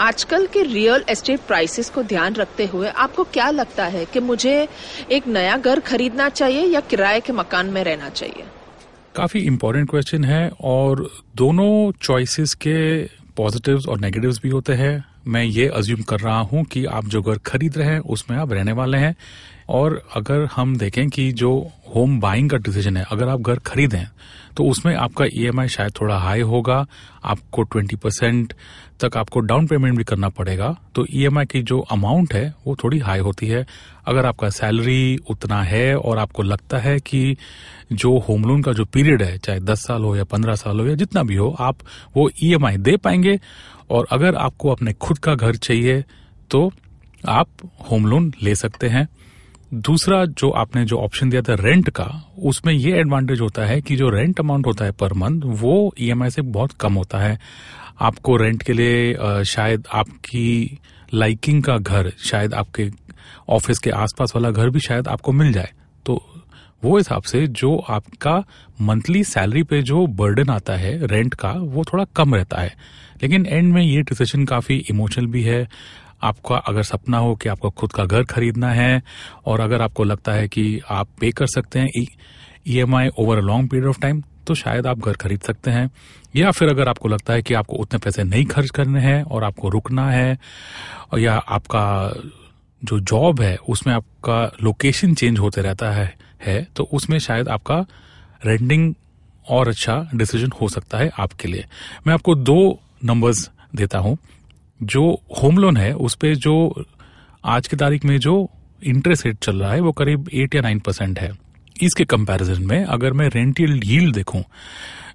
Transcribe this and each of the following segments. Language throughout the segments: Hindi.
आजकल के रियल एस्टेट प्राइसेस को ध्यान रखते हुए आपको क्या लगता है कि मुझे एक नया घर खरीदना चाहिए या किराए के मकान में रहना चाहिए? काफ़ी इम्पोर्टेंट क्वेश्चन है और दोनों चॉइसेस के पॉजिटिव्स और नेगेटिव्स भी होते हैं। मैं ये अज्यूम कर रहा हूँ कि आप जो घर खरीद रहे हैं, उसमें आप रहने वाले हैं। और अगर हम देखें कि जो होम बाइंग का डिसीज़न है। अगर आप घर खरीदें तो उसमें आपका ईएमआई शायद थोड़ा हाई होगा, आपको 20 परसेंट तक आपको डाउन पेमेंट भी करना पड़ेगा। तो ईएमआई की जो अमाउंट है, वो थोड़ी हाई होती है। अगर आपका सैलरी उतना है और आपको लगता है कि जो होम लोन का जो पीरियड है, चाहे 10 साल हो या 15 साल हो या जितना भी हो, आप वो ईएमआई दे पाएँगे। और अगर आपको अपने खुद का घर चाहिए तो आप होम लोन ले सकते हैं। दूसरा जो आपने जो ऑप्शन दिया था रेंट का, उसमें ये एडवांटेज होता है कि जो रेंट अमाउंट होता है पर मंथ वो ईएमआई से बहुत कम होता है। आपको रेंट के लिए शायद आपकी लाइकिंग का घर, शायद आपके ऑफ़िस के आसपास वाला घर भी शायद आपको मिल जाए। तो वो हिसाब से जो आपका मंथली सैलरी पे जो बर्डन आता है रेंट का, वो थोड़ा कम रहता है। लेकिन एंड में ये डिसीज़न काफ़ी इमोशनल भी है। आपका अगर सपना हो कि आपको खुद का घर खरीदना है और अगर आपको लगता है कि आप पे कर सकते हैं E M I over a long period of time तो शायद आप घर खरीद सकते हैं। या फिर अगर आपको लगता है कि आपको उतने पैसे नहीं खर्च करने हैं और आपको रुकना है, या आपका जो जॉब है, उसमें आपका लोकेशन चेंज होते रहता है है तो उसमें शायद आपका रेंटिंग और अच्छा डिसीज़न हो सकता है आपके लिए। मैं आपको दो नंबर्स देता हूँ। जो होम लोन है, उस पर जो आज की तारीख में जो इंटरेस्ट रेट चल रहा है, वो करीब एट या नाइन परसेंट है। इसके कंपैरिजन में अगर मैं रेंटियल यील्ड देखूँ,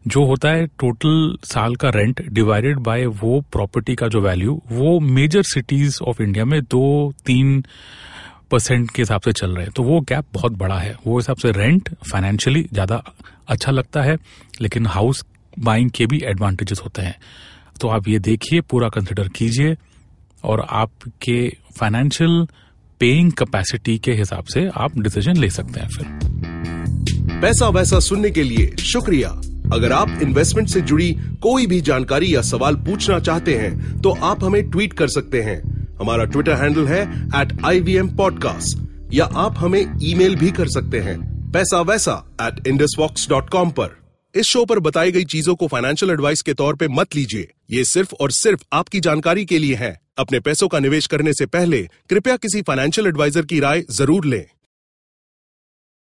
जो होता है टोटल साल का रेंट डिवाइडेड बाय वो प्रॉपर्टी का जो वैल्यू वो मेजर सिटीज़ ऑफ़ इंडिया में दो तीन परसेंट के हिसाब से चल रहे हैं। तो वो गैप बहुत बड़ा है। वो हिसाब से रेंट फाइनेंशियली ज़्यादा अच्छा लगता है, लेकिन हाउस बाइंग के भी एडवांटेजेस होते हैं। तो आप ये देखिए, पूरा कंसिडर कीजिए और आपके फाइनेंशियल पेइंग कैपेसिटी के हिसाब से आप डिसीज़न ले सकते हैं फिर। पैसा वैसा सुनने के लिए शुक्रिया। अगर आप इन्वेस्टमेंट से जुड़ी कोई भी जानकारी या सवाल पूछना चाहते हैं तो आप हमें ट्वीट कर सकते हैं। हमारा ट्विटर हैंडल है at I V M podcast या आप हमें ईमेल भी कर सकते हैं पैसा वैसा एट इंडसवॉक्स डॉट कॉम पर। इस शो पर बताई गई चीज़ों को फाइनेंशियल एडवाइस के तौर पे मत लीजिए। ये सिर्फ़ और सिर्फ़ आपकी जानकारी के लिए है। अपने पैसों का निवेश करने से पहले कृपया किसी फाइनेंशियल एडवाइजर की राय ज़रूर लें।